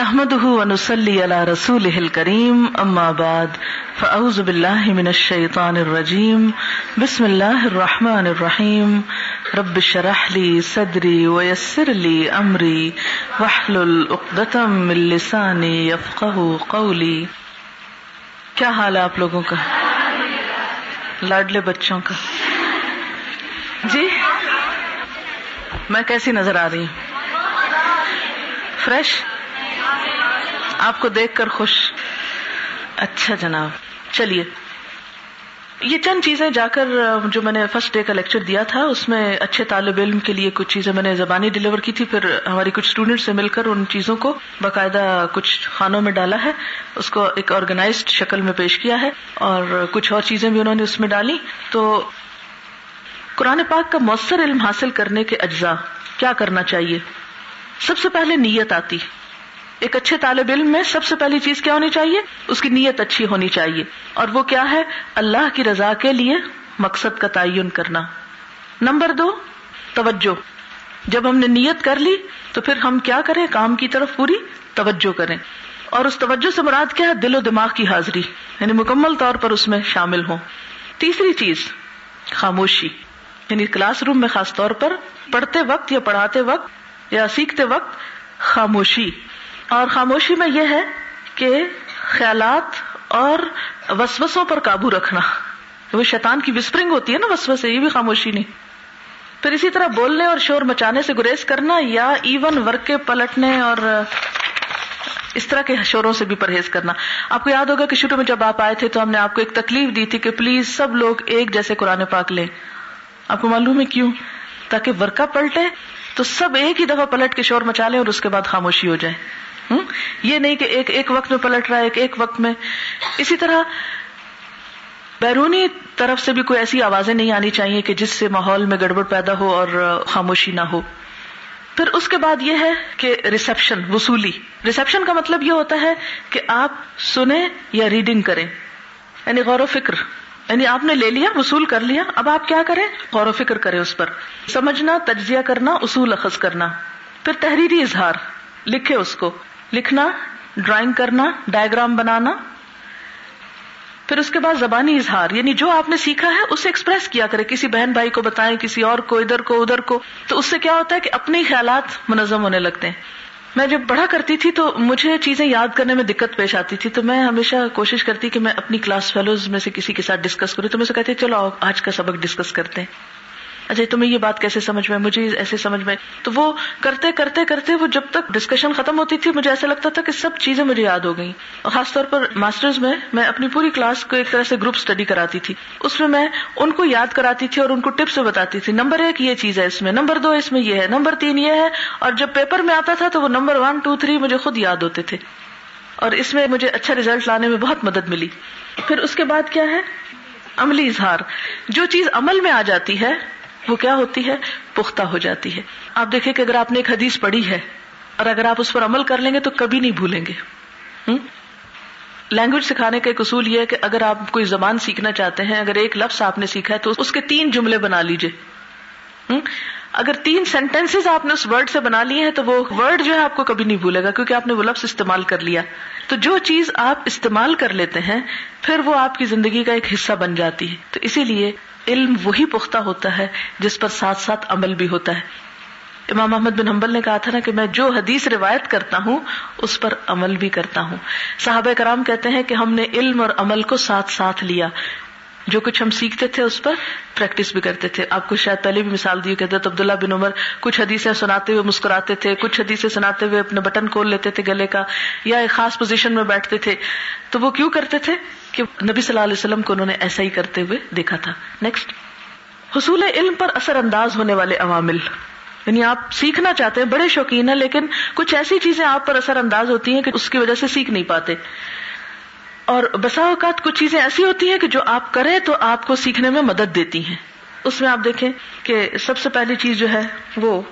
نحمده ونصلي على رسوله الكريم، أما بعد، فأعوذ بالله من الشيطان الرجيم، بسم الله الرحمن الرحيم، رب اشرح لي صدري ويسر لي أمري، واحلل عقدة من لساني يفقه قولي. کیا حال ہے آپ لوگوں کا؟ لاڈلے بچوں کا۔ جی؟ میں کیسی نظر آ رہی ہوں؟ فریش آپ کو دیکھ کر خوش۔ اچھا جناب، چلیے۔ یہ چند چیزیں جا کر، جو میں نے فرسٹ ڈے کا لیکچر دیا تھا، اس میں اچھے طالب علم کے لیے کچھ چیزیں میں نے زبانی ڈلیور کی تھی، پھر ہماری کچھ اسٹوڈینٹ سے مل کر ان چیزوں کو باقاعدہ کچھ خانوں میں ڈالا ہے۔ اس کو ایک آرگنائزڈ شکل میں پیش کیا ہے، اور کچھ اور چیزیں بھی انہوں نے اس میں ڈالی۔ تو قرآن پاک کا مؤثر علم حاصل کرنے کے اجزاء کیا کرنا چاہیے؟ سب سے پہلے نیت آتی۔ ایک اچھے طالب علم میں سب سے پہلی چیز کیا ہونی چاہیے؟ اس کی نیت اچھی ہونی چاہیے۔ اور وہ کیا ہے؟ اللہ کی رضا کے لیے مقصد کا تعین کرنا۔ نمبر دو، توجہ۔ جب ہم نے نیت کر لی، تو پھر ہم کیا کریں؟ کام کی طرف پوری توجہ کریں۔ اور اس توجہ سے مراد کیا ہے؟ دل و دماغ کی حاضری یعنی مکمل طور پر اس میں شامل ہوں۔ تیسری چیز، خاموشی۔ یعنی کلاس روم میں خاص طور پر پڑھتے وقت یا پڑھاتے وقت یا سیکھتے وقت خاموشی۔ اور خاموشی میں یہ ہے کہ خیالات اور وسوسوں پر قابو رکھنا وہ شیطان کی وسپرنگ ہوتی ہے نا وسو سے یہ بھی خاموشی نہیں۔ پھر اسی طرح بولنے اور شور مچانے سے گریز کرنا یا ایون ورک کے پلٹنے اور اس طرح کے شوروں سے بھی پرہیز کرنا۔ آپ کو یاد ہوگا کہ شروع میں جب آپ آئے تھے تو ہم نے آپ کو ایک تکلیف دی تھی کہ پلیز سب لوگ ایک جیسے قرآن پاک لیں۔ آپ کو معلوم ہے کیوں؟ تاکہ ورکا پلٹے تو سب ایک ہی دفعہ پلٹ کے شور مچا لیں اور اس کے بعد خاموشی ہو جائے۔ یہ نہیں کہ ایک ایک وقت میں پلٹ رہا ہے، ایک ایک وقت میں۔ اسی طرح بیرونی طرف سے بھی کوئی ایسی آوازیں نہیں آنی چاہیے کہ جس سے ماحول میں گڑبڑ پیدا ہو اور خاموشی نہ ہو۔ پھر اس کے بعد یہ ہے کہ ریسپشن وصولی۔ ریسپشن کا مطلب یہ ہوتا ہے کہ آپ سنیں یا ریڈنگ کریں۔ یعنی غور و فکر۔ یعنی آپ نے لے لیا، وصول کر لیا، اب آپ کیا کریں؟ غور و فکر کریں اس پر۔ سمجھنا، تجزیہ کرنا، اصول اخذ کرنا۔ پھر تحریری اظہار لکھے اس کو۔ لکھنا، ڈرائنگ کرنا ڈائگرام بنانا، پھر اس کے بعد زبانی اظہار یعنی جو آپ نے سیکھا ہے، اسے ایکسپریس کیا کرے، کسی بہن بھائی کو بتائیں، کسی اور کو، ادھر کو ادھر کو۔ تو اس سے کیا ہوتا ہے کہ اپنے خیالات منظم ہونے لگتے ہیں۔ میں جب پڑھا کرتی تھی تو مجھے چیزیں یاد کرنے میں دقت پیش آتی تھی۔ تو میں ہمیشہ کوشش کرتی کہ میں اپنی کلاس فیلوز میں سے کسی کے ساتھ ڈسکس کروں۔ تو میں سے کہتی چلو آج کا سبق ڈسکس کرتے ہیں۔ اچھا تمہیں یہ بات کیسے سمجھ میں، مجھے ایسے سمجھ میں؟ تو وہ کرتے کرتے کرتے وہ جب تک ڈسکشن ختم ہوتی تھی، مجھے ایسا لگتا تھا کہ سب چیزیں مجھے یاد ہو گئی اور خاص طور پر ماسٹرز میں میں اپنی پوری کلاس کو ایک طرح سے گروپ اسٹڈی کراتی تھی۔ اس میں میں ان کو یاد کراتی تھی اور ان کو ٹپس بتاتی تھی۔ نمبر ایک یہ چیز ہے اس میں نمبر دو اس میں یہ ہے نمبر تین یہ ہے۔ اور جب پیپر میں آتا تھا تو وہ نمبر ون ٹو تھری مجھے خود یاد ہوتے تھے۔ اور اس میں مجھے اچھا ریزلٹ لانے میں بہت مدد ملی۔ پھر اس کے بعد کیا ہے؟ عملی اظہار۔ جو چیز عمل میں آ جاتی ہے وہ کیا ہوتی ہے؟ پختہ ہو جاتی ہے۔ آپ دیکھیں کہ اگر آپ نے ایک حدیث پڑھی ہے اور اگر آپ اس پر عمل کر لیں گے تو کبھی نہیں بھولیں گے۔ لینگویج سکھانے کا ایک اصول یہ ہے کہ اگر آپ کوئی زبان سیکھنا چاہتے ہیں، اگر ایک لفظ آپ نے سیکھا ہے تو اس کے تین جملے بنا لیجیے اگر تین سینٹینس آپ نے اس ورڈ سے بنا لیے ہیں تو وہ ورڈ جو ہے آپ کو کبھی نہیں بھولے گا کیونکہ آپ نے وہ لفظ استعمال کر لیا۔ تو جو چیز آپ استعمال کر لیتے ہیں، پھر وہ آپ کی زندگی کا ایک حصہ بن جاتی ہے۔ تو اسی لیے علم وہی پختہ ہوتا ہے جس پر ساتھ ساتھ عمل بھی ہوتا ہے۔ امام محمد بن حنبل نے کہا تھا نا کہ میں جو حدیث روایت کرتا ہوں، اس پر عمل بھی کرتا ہوں۔ صحابہ کرام کہتے ہیں کہ ہم نے علم اور عمل کو ساتھ ساتھ لیا۔ جو کچھ ہم سیکھتے تھے اس پر پریکٹس بھی کرتے تھے۔ آپ کو شاید پہلے بھی مثال دی کہتے عبداللہ بن عمر کچھ حدیثیں سناتے ہوئے مسکراتے تھے، کچھ حدیثیں سناتے ہوئے اپنے بٹن کھول لیتے تھے گلے کا یا ایک خاص پوزیشن میں بیٹھتے تھے۔ تو وہ کیوں کرتے تھے؟ کہ نبی صلی اللہ علیہ وسلم کو انہوں نے ایسا ہی کرتے ہوئے دیکھا تھا۔ نیکسٹ حصول علم پر اثر انداز ہونے والے عوامل۔ یعنی آپ سیکھنا چاہتے ہیں، بڑے شوقین ہیں، لیکن کچھ ایسی چیزیں آپ پر اثر انداز ہوتی ہیں کہ اس کی وجہ سے سیکھ نہیں پاتے۔ اور بسا اوقات کچھ چیزیں ایسی ہوتی ہیں کہ جو آپ کریں تو آپ کو سیکھنے میں مدد دیتی ہیں۔ اس میں آپ دیکھیں کہ سب سے پہلی چیز جو ہے وہ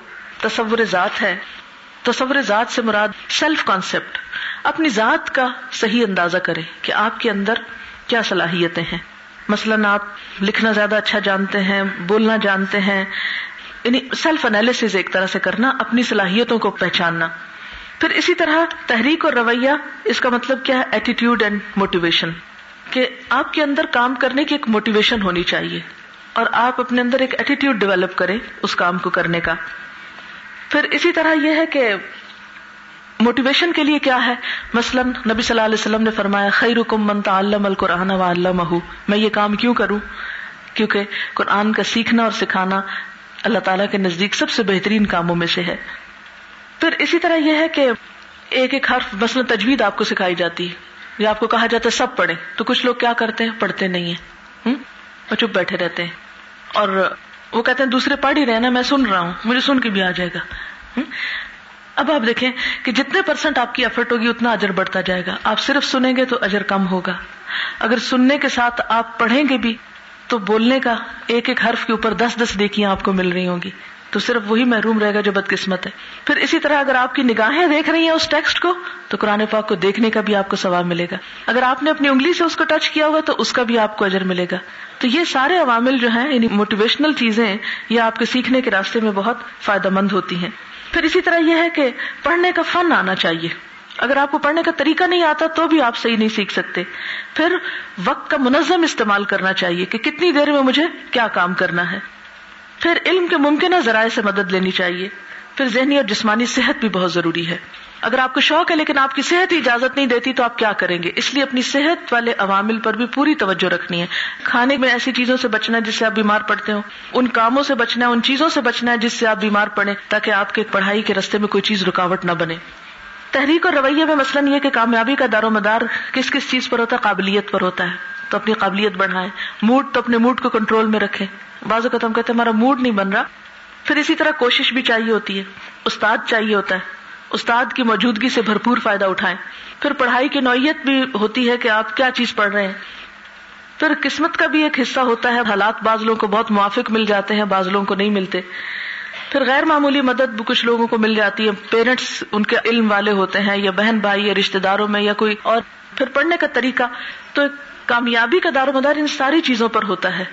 تصور ذات ہے۔ تصور ذات سے مراد سیلف کانسیپٹ اپنی ذات کا صحیح اندازہ کریں کہ آپ کے اندر کیا صلاحیتیں ہیں۔ مثلاً آپ لکھنا زیادہ اچھا جانتے ہیں، بولنا جانتے ہیں۔ یعنی سیلف انالیس ایک طرح سے کرنا، اپنی صلاحیتوں کو پہچاننا۔ پھر اسی طرح تحریک اور رویہ، اس کا مطلب کیا ہے؟ ایٹیٹیوڈ اینڈ موٹیویشن کہ آپ کے اندر کام کرنے کی ایک موٹیویشن ہونی چاہیے، اور آپ اپنے اندر ایک ایٹیٹیوڈ ڈیولپ کریں اس کام کو کرنے کا۔ پھر اسی طرح یہ ہے کہ موٹیویشن کے لیے کیا ہے؟ مثلاً نبی صلی اللہ علیہ وسلم نے فرمایا خیر من تعلم القرآن و علمہ میں یہ کام کیوں کروں؟ کیونکہ قرآن کا سیکھنا اور سکھانا اللہ تعالیٰ کے نزدیک سب سے بہترین کاموں میں سے ہے۔ پھر اسی طرح یہ ہے کہ ایک ایک حرف مثلاً تجوید آپ کو سکھائی جاتی ہے۔ یا آپ کو کہا جاتا ہے سب پڑھے تو کچھ لوگ کیا کرتے ہیں؟ پڑھتے نہیں ہیں۔ وہ چپ بیٹھے رہتے ہیں۔ اور وہ کہتے ہیں دوسرے پڑھ ہی رہے نا، میں سن رہا ہوں۔ مجھے سن کے بھی آ جائے گا۔ اب آپ دیکھیں کہ جتنے پرسنٹ آپ کی ایفرٹ ہوگی، اتنا اجر بڑھتا جائے گا۔ آپ صرف سنیں گے تو اجر کم ہوگا۔ اگر سننے کے ساتھ آپ پڑھیں گے بھی، تو بولنے کا ایک ایک حرف کے اوپر دس دس دیکھیاں آپ کو مل رہی ہوں گی۔ تو صرف وہی محروم رہے گا جو بدقسمت ہے۔ پھر اسی طرح اگر آپ کی نگاہیں دیکھ رہی ہیں اس ٹیکسٹ کو، تو قرآن پاک کو دیکھنے کا بھی آپ کو ثواب ملے گا۔ اگر آپ نے اپنی انگلی سے اس کو ٹچ کیا ہوا تو اس کا بھی آپ کو اجر ملے گا۔ تو یہ سارے عوامل جو ہیں یعنی موٹیویشنل چیزیں، یہ آپ کے سیکھنے کے راستے میں بہت فائدہ مند ہوتی ہیں۔ پھر اسی طرح یہ ہے کہ پڑھنے کا فن آنا چاہیے۔ اگر آپ کو پڑھنے کا طریقہ نہیں آتا، تو بھی آپ صحیح نہیں سیکھ سکتے۔ پھر وقت کا منظم استعمال کرنا چاہیے کہ کتنی دیر میں مجھے کیا کام کرنا ہے۔ پھر علم کے ممکنہ ذرائع سے مدد لینی چاہیے۔ پھر ذہنی اور جسمانی صحت بھی بہت ضروری ہے۔ اگر آپ کو شوق ہے لیکن آپ کی صحت ہی اجازت نہیں دیتی تو آپ کیا کریں گے؟ اس لیے اپنی صحت والے عوامل پر بھی پوری توجہ رکھنی ہے۔ کھانے میں ایسی چیزوں سے بچنا ہے جس سے آپ بیمار پڑتے ہو ان کاموں سے بچنا ہے، ان چیزوں سے بچنا ہے جس سے آپ بیمار پڑے تاکہ آپ کے پڑھائی کے رستے میں کوئی چیز رکاوٹ نہ بنے۔ تحریک اور رویے میں مثلاً یہ کہ کامیابی کا دار و مدار کس کس چیز پر ہوتا ہے؟ قابلیت پر ہوتا ہے۔ تو اپنی قابلیت بڑھائیں موڈ تو اپنے موڈ کو کنٹرول میں رکھیں بعض اوقات ہم کہتے ہیں، ہمارا موڈ نہیں بن رہا۔ پھر اسی طرح کوشش بھی چاہیے ہوتی ہے۔ استاد چاہیے ہوتا ہے۔ استاد کی موجودگی سے بھرپور فائدہ اٹھائیں۔ پھر پڑھائی کی نوعیت بھی ہوتی ہے کہ آپ کیا چیز پڑھ رہے ہیں۔ پھر قسمت کا بھی ایک حصہ ہوتا ہے۔ حالات بعض لوگوں کو بہت موافق مل جاتے ہیں، بعض لوگوں کو نہیں ملتے۔ پھر غیر معمولی مدد بھی کچھ لوگوں کو مل جاتی ہے۔ پیرنٹس ان کے علم والے ہوتے ہیں یا بہن بھائی یا رشتے داروں میں یا کوئی اور۔ پھر پڑھنے کا طریقہ تو کامیابی کا دار و مدار ان ساری چیزوں پر ہوتا ہے۔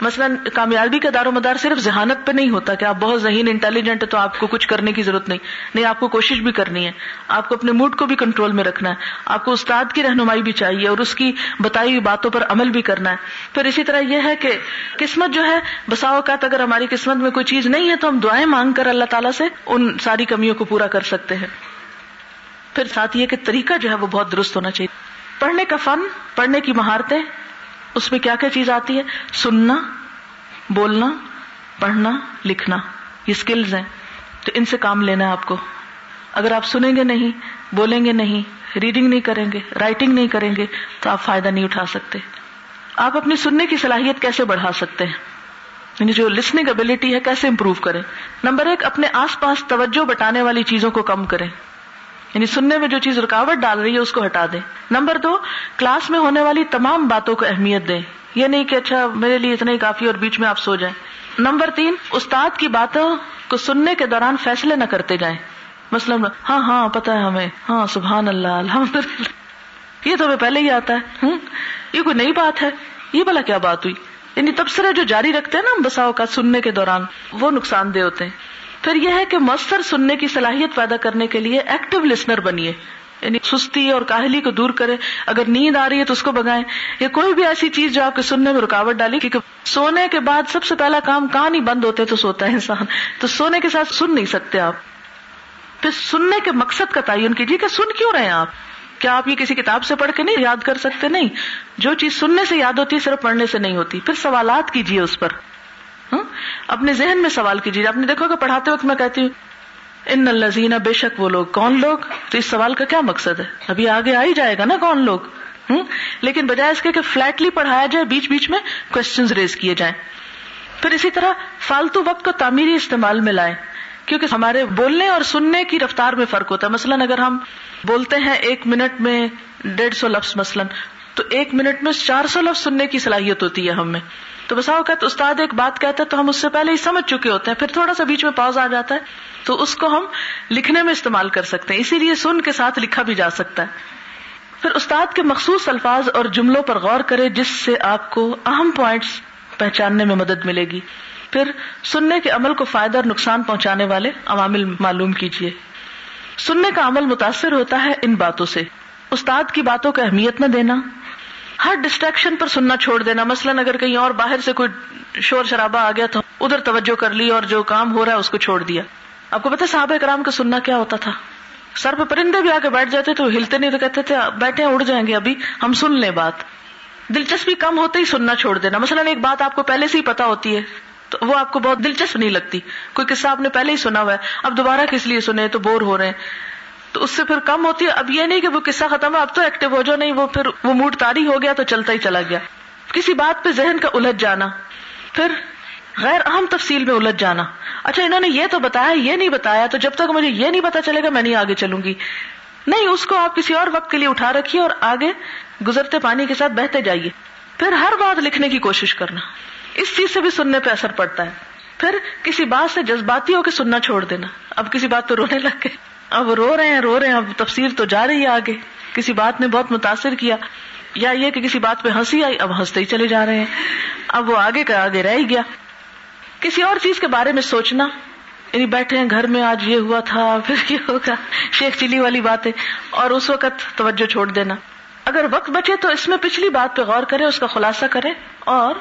مثلاً کامیابی کا دار و مدار صرف ذہانت پہ نہیں ہوتا کہ آپ بہت ذہین انٹیلیجنٹ ہے تو آپ کو کچھ کرنے کی ضرورت نہیں۔ نہیں، آپ کو کوشش بھی کرنی ہے۔ آپ کو اپنے موڈ کو بھی کنٹرول میں رکھنا ہے۔ آپ کو استاد کی رہنمائی بھی چاہیے اور اس کی بتائی ہوئی باتوں پر عمل بھی کرنا ہے۔ پھر اسی طرح یہ ہے کہ قسمت جو ہے، بسا اوقات اگر ہماری قسمت میں کوئی چیز نہیں ہے تو ہم دعائیں مانگ کر اللہ تعالیٰ سے ان ساری کمیوں کو پورا کر سکتے ہیں۔ پھر ساتھ یہ کہ طریقہ جو ہے وہ بہت درست ہونا چاہیے۔ پڑھنے کا فن، پڑھنے کی مہارتیں، اس میں کیا کیا چیز آتی ہے؟ سننا، بولنا، پڑھنا، لکھنا، یہ اسکلز ہیں۔ تو ان سے کام لینا ہے آپ کو۔ اگر آپ سنیں گے نہیں، بولیں گے نہیں ریڈنگ نہیں کریں گے رائٹنگ نہیں کریں گے، تو آپ فائدہ نہیں اٹھا سکتے۔ آپ اپنی سننے کی صلاحیت کیسے بڑھا سکتے ہیں؟ یعنی جو لسننگ ابلیٹی ہے، کیسے امپروو کریں؟ نمبر ایک، اپنے آس پاس توجہ بٹانے والی چیزوں کو کم کریں۔ یعنی سننے میں جو چیز رکاوٹ ڈال رہی ہے اس کو ہٹا دیں۔ نمبر دو، کلاس میں ہونے والی تمام باتوں کو اہمیت دیں۔ یہ نہیں کہ اچھا میرے لیے اتنا ہی کافی اور بیچ میں آپ سو جائیں۔ نمبر تین، استاد کی باتوں کو سننے کے دوران فیصلے نہ کرتے جائیں۔ مثلاً ہاں ہاں پتا ہے ہمیں۔ ہاں سبحان اللہ الحمد للہ یہ تو ہمیں پہلے ہی آتا ہے۔ یہ کوئی نئی بات ہے؟ یہ بلا کیا بات ہوئی؟ یعنی تبصرے جو جاری رکھتے ہیں نا بساؤ کا سننے کے دوران، وہ نقصان دہ ہوتے ہیں۔ پھر یہ ہے کہ مؤثر سننے کی صلاحیت پیدا کرنے کے لیے ایکٹیو لسنر بنیے۔ یعنی سستی اور کاہلی کو دور کرے۔ اگر نیند آ رہی ہے تو اس کو بگائیں۔ یا کوئی بھی ایسی چیز جو آپ کے سننے میں رکاوٹ ڈالی کیونکہ سونے کے بعد سب سے پہلا کام کہاں نہیں بند ہوتے تو سوتا ہے انسان۔ تو سونے کے ساتھ سن نہیں سکتے آپ۔ پھر سننے کے مقصد کا تعین کیجیے کہ سن کیوں رہے ہیں آپ؟ کیا آپ یہ کسی کتاب سے پڑھ کے نہیں یاد کر سکتے؟ نہیں۔ جو چیز سننے سے یاد ہوتی ہے صرف پڑھنے سے نہیں ہوتی۔ پھر سوالات کیجیے اس پر۔ ہاں؟ اپنے ذہن میں سوال کیجیے، آپ نے دیکھو کہ پڑھاتے وقت میں کہتی ہوں، ان الزین بے شک وہ لوگ، کون لوگ؟ تو اس سوال کا کیا مقصد ہے؟ ابھی آگے آ ہی جائے گا نا کون لوگ؟ ہوں؟ لیکن بجائے اس کے کہ فلیٹلی پڑھایا جائے، بیچ بیچ میں کوشچن ریز کیے جائیں۔ پھر اسی طرح فالتو وقت کو تعمیری استعمال میں لائیں، کیونکہ ہمارے بولنے اور سننے کی رفتار میں فرق ہوتا ہے۔ مثلاً اگر ہم بولتے ہیں ایک منٹ میں ڈیڑھ سو لفظ مثلاً تو ایک منٹ میں چار سو لفظ سننے کی صلاحیت ہوتی ہے ہمیں تو بسا اوقات استاد ایک بات کہتا ہے تو ہم اس سے پہلے ہی سمجھ چکے ہوتے ہیں، پھر تھوڑا سا بیچ میں پاؤز آ جاتا ہے۔ تو اس کو ہم لکھنے میں استعمال کر سکتے ہیں، اسی لیے سن کے ساتھ لکھا بھی جا سکتا ہے۔ پھر استاد کے مخصوص الفاظ اور جملوں پر غور کرے، جس سے آپ کو اہم پوائنٹس پہچاننے میں مدد ملے گی۔ پھر سننے کے عمل کو فائدہ اور نقصان پہنچانے والے عوامل معلوم کیجیے سننے کا عمل متاثر ہوتا ہے ان باتوں سے۔ استاد کی باتوں کو اہمیت نہ دینا۔ ہر ڈسٹریکشن پر سننا چھوڑ دینا۔ مثلاً اگر کہیں اور باہر سے کوئی شور شرابہ آ گیا تو ادھر توجہ کر لی اور جو کام ہو رہا ہے اس کو چھوڑ دیا۔ آپ کو پتا صحابہ کرام کا سننا کیا ہوتا تھا؟ سر پہ پرندے بھی آ کے بیٹھ جاتے تو ہلتے نہیں تو کہتے تھے، بیٹھے اڑ جائیں گے ابھی، ہم سن لیں بات۔ دلچسپی کم ہوتے ہی سننا چھوڑ دینا۔ مثلاً ایک بات آپ کو پہلے سے ہی پتا ہوتی ہے، تو وہ آپ کو بہت دلچسپ نہیں لگتی۔ کوئی قصہ آپ نے پہلے ہی سنا ہوا ہے، اب دوبارہ کس لیے سنے تو بور ہو رہے ہیں۔ تو اس سے پھر کم ہوتی ہے۔ اب یہ نہیں کہ وہ قصہ ختم ہے۔ اب تو ایکٹیو ہو جاؤ نہیں، وہ پھر وہ موڈ تاری ہو گیا تو چلتا ہی چلا گیا۔ کسی بات پہ ذہن کا الجھ جانا۔ پھر غیر اہم تفصیل میں الجھ جانا۔ اچھا انہوں نے یہ تو بتایا، یہ نہیں بتایا، تو جب تک مجھے یہ نہیں پتا چلے گا، میں نہیں آگے چلوں گی۔ نہیں، اس کو آپ کسی اور وقت کے لیے اٹھا رکھیے اور آگے گزرتے پانی کے ساتھ بہتے جائیے۔ پھر ہر بات لکھنے کی کوشش کرنا۔ اس چیز سے بھی سننے پہ اثر پڑتا ہے۔ پھر کسی بات سے جذباتی ہو کے سننا چھوڑ دینا۔ اب کسی بات پہ رونے لگ گئے۔ اب رو رہے ہیں، رو رہے ہیں، اب تفصیل تو جا رہی ہے آگے۔ کسی بات نے بہت متاثر کیا۔ یا یہ کہ کسی بات پہ ہنسی آئی، اب ہنستے ہی چلے جا رہے ہیں۔ اب وہ آگے کا آگے رہ ہی گیا۔ کسی اور چیز کے بارے میں سوچنا۔ یعنی بیٹھے ہیں گھر میں، آج یہ ہوا تھا، پھر یہ ہوگا۔ شیخ چلی والی باتیں۔ اور اس وقت توجہ چھوڑ دینا۔ اگر وقت بچے تو اس میں پچھلی بات پہ غور کرے اس کا خلاصہ کرے اور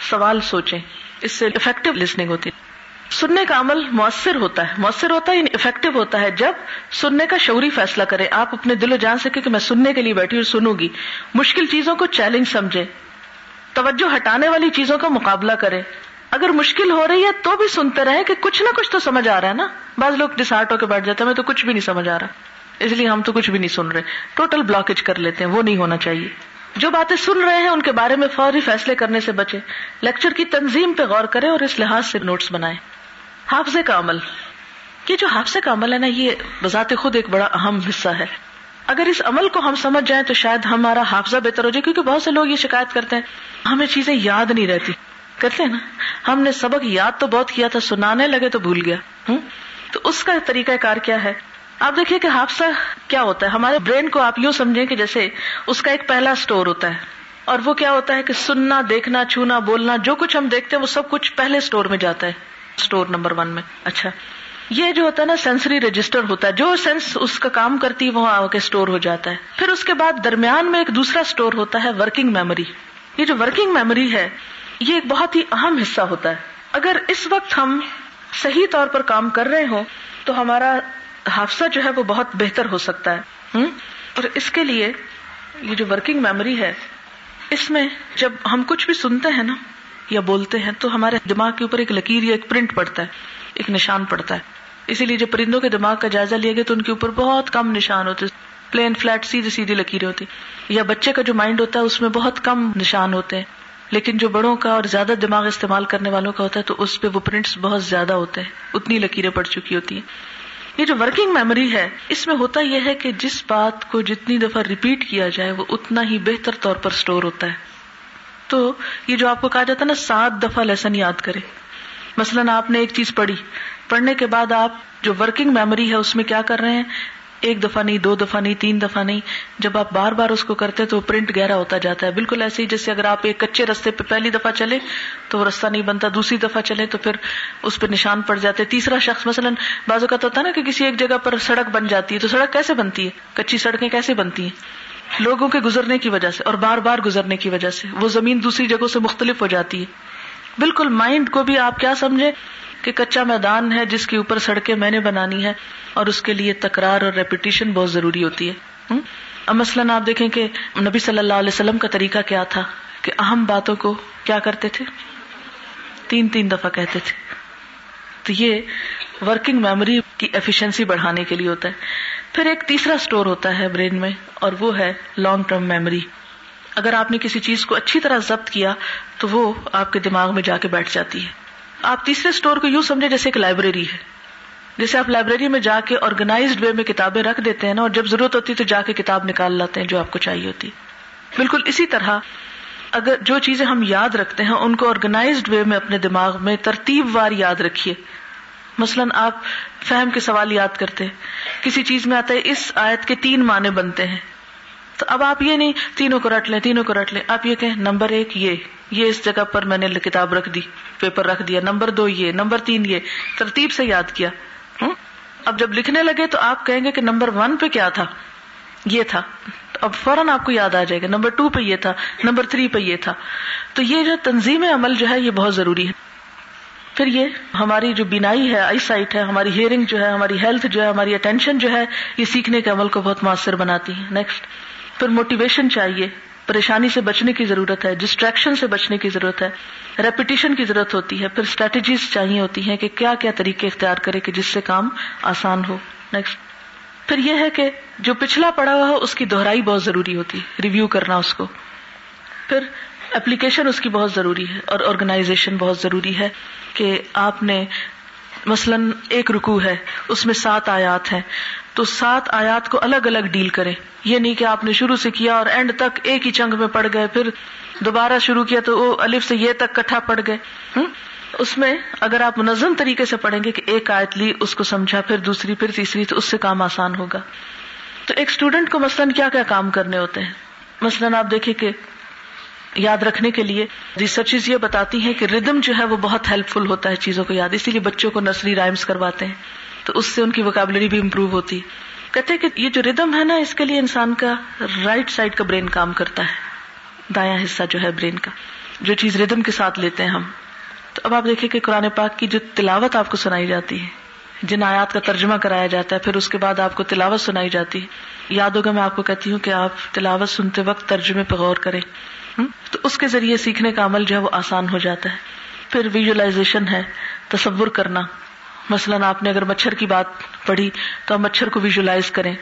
سوال سوچیں۔ اس سے افیکٹو لسننگ ہوتی۔ ہے سننے کا عمل مؤثر ہوتا ہے۔ مؤثر ہوتا ہے یعنی افیکٹو ہوتا ہے۔ جب سننے کا شعوری فیصلہ کرے، آپ اپنے دل و جان سکے کہ میں سننے کے لیے بیٹھی اور سنوں گی۔ مشکل چیزوں کو چیلنج سمجھے۔ توجہ ہٹانے والی چیزوں کا مقابلہ کرے۔ اگر مشکل ہو رہی ہے تو بھی سنتے رہے کہ کچھ نہ کچھ تو سمجھ آ رہا ہے نا۔ بعض لوگ ڈسارٹ ہو کے بیٹھ جاتے ہیں تو کچھ بھی نہیں سمجھ آ رہا۔ اس لیے ہم تو کچھ بھی نہیں سن رہے۔ ٹوٹل بلاکج کر لیتے ہیں، وہ نہیں ہونا چاہیے۔ جو باتیں سن رہے ہیں، ان کے بارے میں فوری فیصلے کرنے سے بچے۔ لیکچر کی تنظیم پہ غور کرے اور اس لحاظ سے نوٹس بنائے۔ حافظے کا عمل۔ یہ جو حافظے کا عمل ہے نا، یہ بذات خود ایک بڑا اہم حصہ ہے۔ اگر اس عمل کو ہم سمجھ جائیں تو شاید ہمارا حافظہ بہتر ہو جائے، کیونکہ بہت سے لوگ یہ شکایت کرتے ہیں، ہمیں چیزیں یاد نہیں رہتی۔ کرتے ہیں نا، ہم نے سبق یاد تو بہت کیا تھا، سنانے لگے تو بھول گیا۔ تو اس کا طریقہ کار کیا ہے؟ آپ دیکھیے کہ حادثہ کیا ہوتا ہے۔ ہمارے برین کو آپ یوں سمجھیں کہ جیسے اس کا ایک پہلا اسٹور ہوتا ہے۔ اور وہ کیا ہوتا ہے کہ سننا، دیکھنا چھونا بولنا، جو کچھ ہم دیکھتے ہیں، وہ سب کچھ پہلے اسٹور میں جاتا ہے۔ اسٹور نمبر ون میں۔ اچھا۔ یہ جو ہوتا ہے نا سینسری رجسٹر ہوتا ہے، جو سینس اس کا کام کرتی وہاں آ کے اسٹور ہو جاتا ہے۔ پھر اس کے بعد درمیان میں ایک دوسرا اسٹور ہوتا ہے ورکنگ میموری یہ جو ورکنگ میموری ہے، یہ ایک بہت ہی اہم حصہ ہوتا ہے۔ اگر اس وقت ہم صحیح طور پر کام کر رہے ہوں، تو ہمارا حادثہ جو ہے، وہ بہت بہتر ہو سکتا ہے۔ اور اس کے لیے یہ جو ورکنگ میموری ہے، اس میں جب ہم کچھ بھی سنتے ہیں نا یا بولتے ہیں تو ہمارے دماغ کے اوپر ایک لکیر یا ایک پرنٹ پڑتا ہے، ایک نشان پڑتا ہے۔ اسی لیے جب پرندوں کے دماغ کا جائزہ لیا گیا تو ان کے اوپر بہت کم نشان ہوتے پلین فلیٹ سیدھی سیدھی لکیریں ہوتی یا بچے کا جو مائنڈ ہوتا ہے، اس میں بہت کم نشان ہوتے ہیں۔ لیکن جو بڑوں کا اور زیادہ دماغ استعمال کرنے والوں کا ہوتا ہے، تو اس پہ وہ پرنٹس بہت زیادہ ہوتے ہیں۔ اتنی لکیریں پڑ چکی ہوتی ہیں۔ یہ جو ورکنگ میموری ہے، اس میں ہوتا یہ ہے کہ جس بات کو جتنی دفعہ ریپیٹ کیا جائے، وہ اتنا ہی بہتر طور پر اسٹور ہوتا ہے۔ تو یہ جو آپ کو کہا جاتا ہے نا، سات دفعہ لیسن یاد کرے مثلاً آپ نے ایک چیز پڑھی۔ پڑھنے کے بعد آپ جو ورکنگ میموری ہے، اس میں کیا کر رہے ہیں؟ ایک دفعہ نہیں، دو دفعہ نہیں، تین دفعہ نہیں۔ جب آپ بار بار اس کو کرتے تو پرنٹ گہرا ہوتا جاتا ہے۔ بالکل ایسے ہی جیسے اگر آپ ایک کچے رستے پہ پہلی دفعہ چلے تو وہ رستہ نہیں بنتا، دوسری دفعہ چلے تو پھر اس پہ نشان پڑ جاتے۔ تیسرا شخص، مثلاً بازو کا تو ہوتا ہے نا کہ کسی ایک جگہ پر سڑک بن جاتی ہے تو سڑک کیسے بنتی ہے؟ کچی سڑکیں کیسے بنتی ہیں؟ لوگوں کے گزرنے کی وجہ سے اور بار بار گزرنے کی وجہ سے وہ زمین دوسری جگہوں سے مختلف ہو جاتی ہے۔ بالکل مائنڈ کو بھی آپ کیا سمجھے کہ کچا میدان ہے جس کے اوپر سڑکیں میں نے بنانی ہے اور اس کے لیے تکرار اور ریپیٹیشن بہت ضروری ہوتی ہے۔ اب مثلاً آپ دیکھیں کہ نبی صلی اللہ علیہ وسلم کا طریقہ کیا تھا کہ اہم باتوں کو کیا کرتے تھے؟ تین تین دفعہ کہتے تھے۔ تو یہ ورکنگ میموری کی ایفیشنسی بڑھانے کے لیے ہوتا ہے۔ پھر ایک تیسرا اسٹور ہوتا ہے برین میں، اور وہ ہے لانگ ٹرم میموری اگر آپ نے کسی چیز کو اچھی طرح ضبط کیا، تو وہ آپ کے دماغ میں جا کے بیٹھ جاتی ہے۔ آپ تیسرے اسٹور کو یوں سمجھے جیسے ایک لائبریری ہے۔ جیسے آپ لائبریری میں جا کے آرگنائزڈ وے میں کتابیں رکھ دیتے ہیں نا، اور جب ضرورت ہوتی ہے تو جا کے کتاب نکال لاتے ہیں جو آپ کو چاہیے ہوتی۔ بالکل اسی طرح اگر جو چیزیں ہم یاد رکھتے ہیں، ان کو آرگنائزڈ وے میں اپنے دماغ میں ترتیب وار یاد رکھیے۔ مثلاً آپ فہم کے سوال یاد کرتے کسی چیز میں آتا ہے، اس آیت کے تین معنی بنتے ہیں۔ تو اب آپ یہ نہیں، تینوں کو رٹ لیں، تینوں کو رٹ لیں۔ آپ یہ کہیں، نمبر ایک یہ یہ اس جگہ پر میں نے کتاب رکھ دی، پیپر رکھ دیا۔ نمبر دو یہ، نمبر تین یہ۔ ترتیب سے یاد کیا۔ اب جب لکھنے لگے تو آپ کہیں گے کہ نمبر ون پہ کیا تھا؟ یہ تھا۔ اب فوراً آپ کو یاد آ جائے گا۔ نمبر ٹو پہ یہ تھا، نمبر تھری پہ یہ تھا۔ تو یہ جو تنظیم عمل جو ہے، یہ بہت ضروری ہے۔ پھر یہ ہماری جو بینائی ہے آئی سائٹ ہے، ہماری ہیئرنگ جو ہے، ہماری ہیلتھ جو ہے، ہماری اٹینشن جو ہے، یہ سیکھنے کے عمل کو بہت مؤثر بناتی ہے نیکسٹ پھر موٹیویشن چاہیے. پریشانی سے بچنے کی ضرورت ہے ڈسٹریکشن سے بچنے کی ضرورت ہے ریپیٹیشن کی ضرورت ہوتی ہے. پھر اسٹریٹجیز چاہیے ہوتی ہیں کہ کیا کیا طریقے اختیار کرے کہ جس سے کام آسان ہو. نیکسٹ پھر یہ ہے کہ جو پچھلا پڑا ہوا ہو، اس کی دہرائی بہت ضروری ہوتی ہے ریویو کرنا اس کو. پھر اپلیکیشن اس کی بہت ضروری ہے اور آرگنائزیشن بہت ضروری ہے کہ آپ نے مثلاً ایک رکو ہے، اس میں سات آیات ہیں۔ تو سات آیات کو الگ الگ ڈیل کریں۔ یہ نہیں کہ آپ نے شروع سے کیا اور اینڈ تک ایک ہی چنگ میں پڑ گئے، پھر دوبارہ شروع کیا تو وہ الف سے یہ تک کٹھا پڑ گئے۔ اس میں اگر آپ منظم طریقے سے پڑھیں گے کہ ایک آیت لی، اس کو سمجھا، پھر دوسری، پھر تیسری، تو اس سے کام آسان ہوگا۔ تو ایک اسٹوڈینٹ کو مثلاً کیا کیا کام کرنے ہوتے ہیں؟ مثلاً آپ دیکھیں کہ یاد رکھنے کے لیے ریسرچز یہ بتاتی ہیں کہ ردم جو ہے وہ بہت ہیلپ فل ہوتا ہے چیزوں کو یاد، اسی لیے بچوں کو نرسری رائمس کرواتے ہیں، تو اس سے ان کی وکابلری بھی امپروو ہوتی کہتے ہیں کہ یہ جو ردم ہے نا، اس کے لیے انسان کا رائٹ سائڈ کا برین کام کرتا ہے دایا حصہ جو ہے برین کا۔ جو چیز ردم کے ساتھ لیتے ہیں ہم۔ تو اب آپ دیکھیں کہ قرآن پاک کی جو تلاوت آپ کو سنائی جاتی ہے، جن آیات کا ترجمہ کرایا جاتا ہے، پھر اس کے بعد آپ کو تلاوت سنائی جاتی ہے۔ یاد ہوگا میں آپ کو کہتی ہوں کہ آپ تلاوت سنتے وقت ترجمے پہ غور کریں۔ تو اس کے ذریعے سیکھنے کا عمل جو ہے وہ آسان ہو جاتا ہے۔ پھر ویژلائزیشن ہے، تصور کرنا۔ مثلاً آپ نے اگر مچھر کی بات پڑھی، تو آپ مچھر کو ویژلائز کریں۔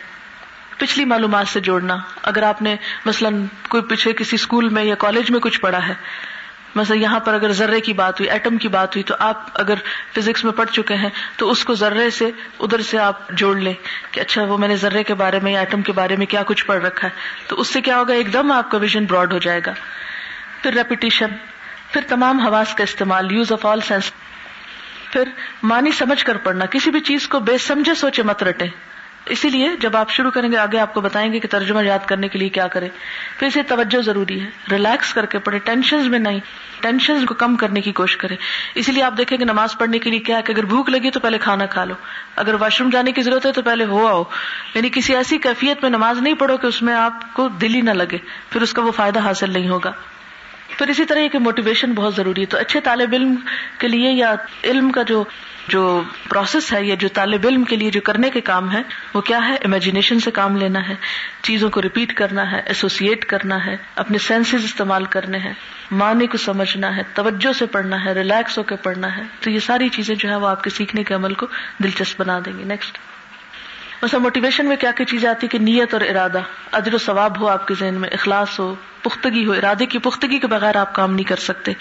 پچھلی معلومات سے جوڑنا۔ اگر آپ نے مثلاً کوئی پیچھے کسی اسکول میں یا کالج میں کچھ پڑھا ہے مثلا یہاں پر اگر ذرے کی بات ہوئی، ایٹم کی بات ہوئی، تو آپ اگر فزکس میں پڑھ چکے ہیں، تو اس کو ذرے سے ادھر سے آپ جوڑ لیں کہ اچھا وہ میں نے ذرے کے بارے میں یا ایٹم کے بارے میں کیا کچھ پڑھ رکھا ہے؟ تو اس سے کیا ہوگا؟ ایک دم آپ کا ویژن براڈ ہو جائے گا۔ پھر ریپیٹیشن پھر تمام حواس کا استعمال یوز آف آل سینس پھر مانی سمجھ کر پڑھنا، کسی بھی چیز کو بے سمجھے سوچے مت رٹے اسی لیے جب آپ شروع کریں گے، آگے آپ کو بتائیں گے کہ ترجمہ یاد کرنے کے لیے کیا کرے پھر اسے توجہ ضروری ہے۔ ریلیکس کر کے پڑھے ٹینشن میں نہیں۔ ٹینشن کو کم کرنے کی کوشش کرے اسی لیے آپ دیکھیں کہ نماز پڑھنے کے لیے کیا ہے کہ اگر بھوک لگی تو پہلے کھانا کھا لو۔ اگر واش روم جانے کی ضرورت ہے تو پہلے ہو آؤ۔ یعنی کسی ایسی کیفیت میں نماز نہیں پڑھو کہ اس میں آپ کو دل ہی نہ لگے۔ پھر اس کا وہ فائدہ حاصل نہیں ہوگا۔ پھر اسی طرح کی موٹیویشن بہت ضروری ہے۔ تو اچھے طالب علم کے لیے یا علم کا جو جو پروسیس ہے یا جو طالب علم کے لیے جو کرنے کے کام ہے وہ کیا ہے؟ امیجنیشن سے کام لینا ہے، چیزوں کو ریپیٹ کرنا ہے ایسوسیٹ کرنا ہے، اپنے سینسز استعمال کرنے ہیں، معنی کو سمجھنا ہے، توجہ سے پڑھنا ہے ریلیکس ہو کے پڑھنا ہے۔ تو یہ ساری چیزیں جو ہے وہ آپ کے سیکھنے کے عمل کو دلچسپ بنا دیں گے نیکسٹ مثلا موٹیویشن میں کیا کیا چیزیں آتی کہ نیت اور ارادہ ادر و ثواب ہو آپ کے ذہن میں، اخلاص ہو، پختگی ہو، ارادے کی پختگی کے بغیر آپ کام نہیں کر سکتے۔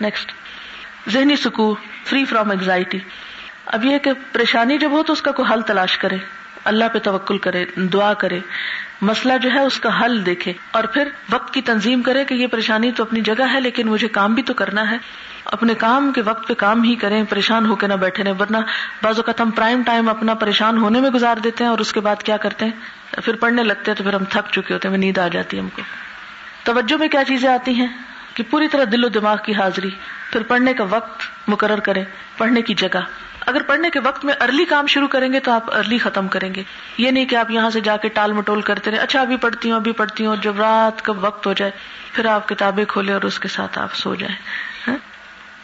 نیکسٹ ذہنی سکون فری فرام اینگزائٹی اب یہ کہ پریشانی جب ہو تو اس کا کوئی حل تلاش کرے، اللہ پہ توکل کرے، دعا کرے، مسئلہ جو ہے اس کا حل دیکھے، اور پھر وقت کی تنظیم کرے کہ یہ پریشانی تو اپنی جگہ ہے لیکن مجھے کام بھی تو کرنا ہے۔ اپنے کام کے وقت پہ کام ہی کریں، پریشان ہو کے نہ بیٹھے رہے ورنہ بعض اوقات ہم پرائم ٹائم اپنا پریشان ہونے میں گزار دیتے ہیں اور اس کے بعد کیا کرتے ہیں؟ پھر پڑھنے لگتے ہیں تو پھر ہم تھک چکے ہوتے ہیں، نیند آ جاتی ہے ہم کو۔ توجہ میں کیا چیزیں آتی ہیں؟ کہ پوری طرح دل و دماغ کی حاضری، پھر پڑھنے کا وقت مقرر کریں، پڑھنے کی جگہ۔ اگر پڑھنے کے وقت میں ارلی کام شروع کریں گے تو آپ ارلی ختم کریں گے۔ یہ نہیں کہ آپ یہاں سے جا کے ٹال مٹول کرتے رہے اچھا ابھی پڑھتی ہوں، ابھی پڑھتی ہوں، جب رات کا وقت ہو جائے، پھر آپ کتابیں کھولے اور اس کے ساتھ آپ سو جائیں۔ ہاں؟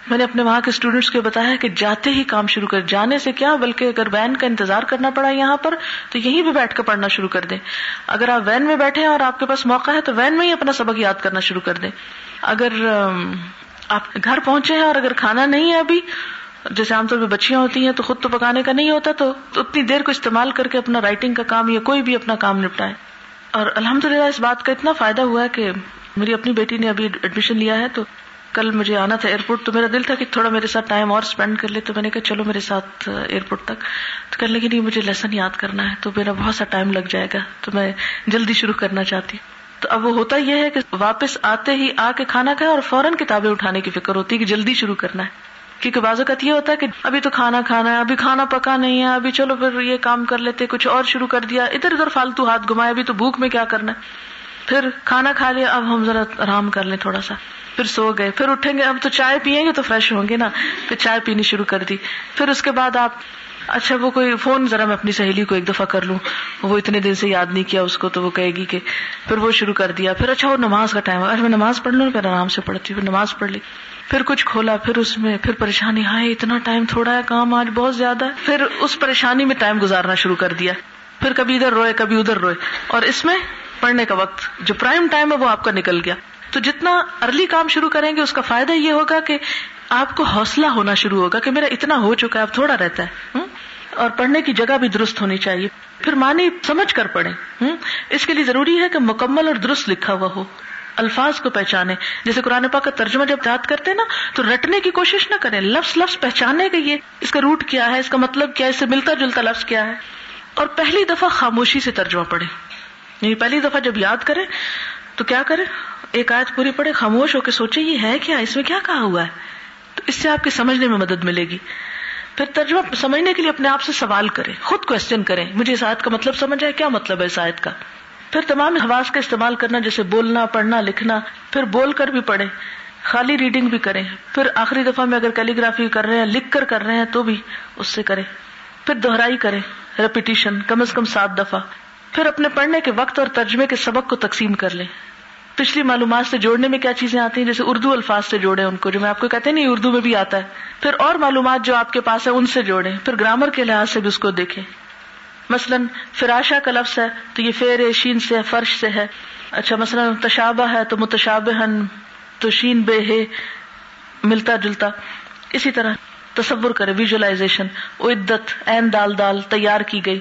میں نے اپنے وہاں کے اسٹوڈینٹس کو بتایا کہ جاتے ہی کام شروع کر، جانے سے کیا، بلکہ اگر وین کا انتظار کرنا پڑا یہاں پر، تو یہیں پہ بیٹھ کر پڑھنا شروع کر دیں۔ اگر آپ وین میں بیٹھے ہیں اور آپ کے پاس موقع ہے، تو وین میں ہی اپنا سبق یاد کرنا شروع کر دیں۔ اگر آپ گھر پہنچے ہیں اور اگر کھانا نہیں ہے ابھی جیسے عام طور پہ بچیاں ہوتی ہیں تو خود تو پکانے کا نہیں ہوتا تو اتنی دیر کو استعمال کر کے اپنا رائٹنگ کا کام یا کوئی بھی اپنا کام نپٹائے اور الحمد للہ اس بات کا اتنا فائدہ ہوا ہے کہ میری اپنی بیٹی نے ابھی ایڈمیشن لیا ہے تو کل مجھے آنا تھا ایئرپورٹ تو میرا دل تھا کہ تھوڑا میرے ساتھ ٹائم اور اسپینڈ کر لے تو میں نے کہا چلو میرے ساتھ ایئرپورٹ تک۔ تو کہنے لگی نہیں، مجھے لیسن یاد کرنا ہے تو میرا بہت سا ٹائم لگ جائے گا تو میں جلدی شروع کرنا چاہتی ہوں۔ تو اب وہ ہوتا یہ ہے کہ واپس آتے ہی آ کے کھانا کھائے اور فوراً کتابیں اٹھانے کی فکر ہوتی ہے کہ جلدی شروع کرنا ہے۔ کیونکہ بعض اوقات یہ ہوتا ہے کہ ابھی تو کھانا کھانا ہے، ابھی کھانا پکا نہیں ہے، ابھی چلو پھر یہ کام کر لیتے، کچھ اور شروع کر دیا، ادھر ادھر فالتو ہاتھ گھمائے، ابھی تو بھوک میں کیا کرنا ہے؟ پھر کھانا کھا لیا، اب ہم ذرا آرام کر لیں تھوڑا سا۔ پھر سو گئے، پھر اٹھیں گے، اب تو چائے پیئیں گے تو فریش ہوں گے نا۔ پھر چائے پینی شروع کر دی۔ پھر اس کے بعد آپ اچھا وہ کوئی فون ذرا میں اپنی سہیلی کو ایک دفعہ کر لوں۔ وہ اتنے دن سے یاد نہیں کیا اس کو، تو وہ کہے گی کہ پھر وہ شروع کر دیا۔ پھر اچھا وہ نماز کا ٹائم ہے۔ میں نماز پڑھ لوں، پھر آرام سے پڑھتی ہوں، پھر نماز پڑھ لی۔ پھر کچھ کھولا، پھر اس میں پھر پریشانی، ہائے، اتنا ٹائم تھوڑا ہے، کام آج بہت زیادہ ہے۔ پھر اس پریشانی میں ٹائم گزارنا شروع کر دیا۔ پھر کبھی ادھر روئے، کبھی ادھر روئے۔ اور اس میں پڑھنے کا وقت، جو پرائم ٹائم ہے، وہ آپ کا نکل گیا۔ تو جتنا ارلی کام شروع کریں گے، اس کا فائدہ یہ ہوگا کہ آپ کو حوصلہ ہونا شروع ہوگا کہ میرا اتنا ہو چکا ہے، اب تھوڑا رہتا ہے۔ اور پڑھنے کی جگہ بھی درست ہونی چاہیے۔ پھر مانی سمجھ کر پڑھیں۔ اس کے لیے ضروری ہے کہ مکمل اور درست لکھا ہوا ہو۔ الفاظ کو پہچانے۔ جیسے قرآن پاک کا ترجمہ جب یاد کرتے نا، تو رٹنے کی کوشش نہ کریں۔ لفظ لفظ پہچاننے کے یہ اس کا روٹ کیا ہے، اس کا مطلب کیا ہے، اس سے ملتا جلتا لفظ کیا ہے۔ اور پہلی دفعہ خاموشی سے ترجمہ پڑھے یعنی پہلی دفعہ جب یاد کرے تو کیا کرے ایک آیت پوری پڑے خاموش ہو کے سوچے یہ ہے کیا؟ اس میں کیا کہا ہوا ہے؟ تو اس سے آپ کے سمجھنے میں مدد ملے گی۔ پھر ترجمہ سمجھنے کے لیے اپنے آپ سے سوال کریں، خود کوشچن کریں، مجھے اس آیت کا مطلب سمجھ آئے کیا مطلب ہے اس آیت کا؟ پھر تمام حواس کا استعمال کرنا، جیسے بولنا، پڑھنا، لکھنا، پھر بول کر بھی پڑھیں، خالی ریڈنگ بھی کریں۔ پھر آخری دفعہ میں اگر کیلیگرافی کر رہے ہیں، لکھ کر کر رہے ہیں، تو بھی اس سے کریں۔ پھر دوہرائی کریں ریپیٹیشن کم از کم سات دفعہ۔ پھر اپنے پڑھنے کے وقت اور ترجمے کے سبق کو تقسیم کر لیں۔ پچھلی معلومات سے جوڑنے میں کیا چیزیں آتی ہیں؟ جیسے اردو الفاظ سے جوڑے ان کو، جو میں آپ کو کہتے ہیں، نہیں، اردو میں بھی آتا ہے۔ پھر اور معلومات جو آپ کے پاس ہے ان سے جوڑیں۔ پھر گرامر کے لحاظ سے بھی اس کو دیکھیں۔ مثلاً فراشا کا لفظ ہے تو یہ فیر شین سے فرش سے ہے۔ اچھا مثلاً تشابہ ہے تو متشابہن تو شین بے ہے، ملتا جلتا۔ اسی طرح تصور کرے ویژلائزیشن عدت این دال دال تیار کی گئی۔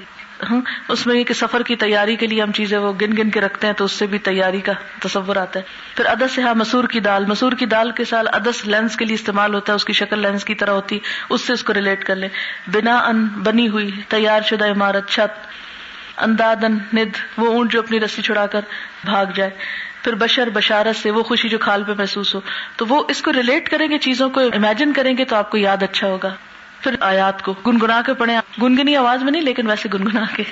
ہاں، اس میں یہ کہ سفر کی تیاری کے لیے ہم چیزیں وہ گن گن کے رکھتے ہیں تو اس سے بھی تیاری کا تصور آتا ہے۔ پھر ادس سے ہاں مسور کی دال۔ مسور کی دال کے سال ادس لینس کے لیے استعمال ہوتا ہے، اس کی شکل لینس کی طرح ہوتی، اس سے اس کو ریلیٹ کر لیں۔ بنا ان بنی ہوئی، تیار شدہ عمارت، چھت، اندادن، ند، وہ اونٹ جو اپنی رسی چھڑا کر بھاگ جائے۔ پھر بشر، بشارت سے وہ خوشی جو کھال پہ محسوس ہو۔ تو وہ اس کو ریلیٹ کریں گے، چیزوں کو امیجن کریں گے تو آپ کو یاد اچھا ہوگا۔ پھر آیات کو گنگنا کے پڑھے گنگنی آواز میں نہیں، لیکن ویسے گنگنا کے۔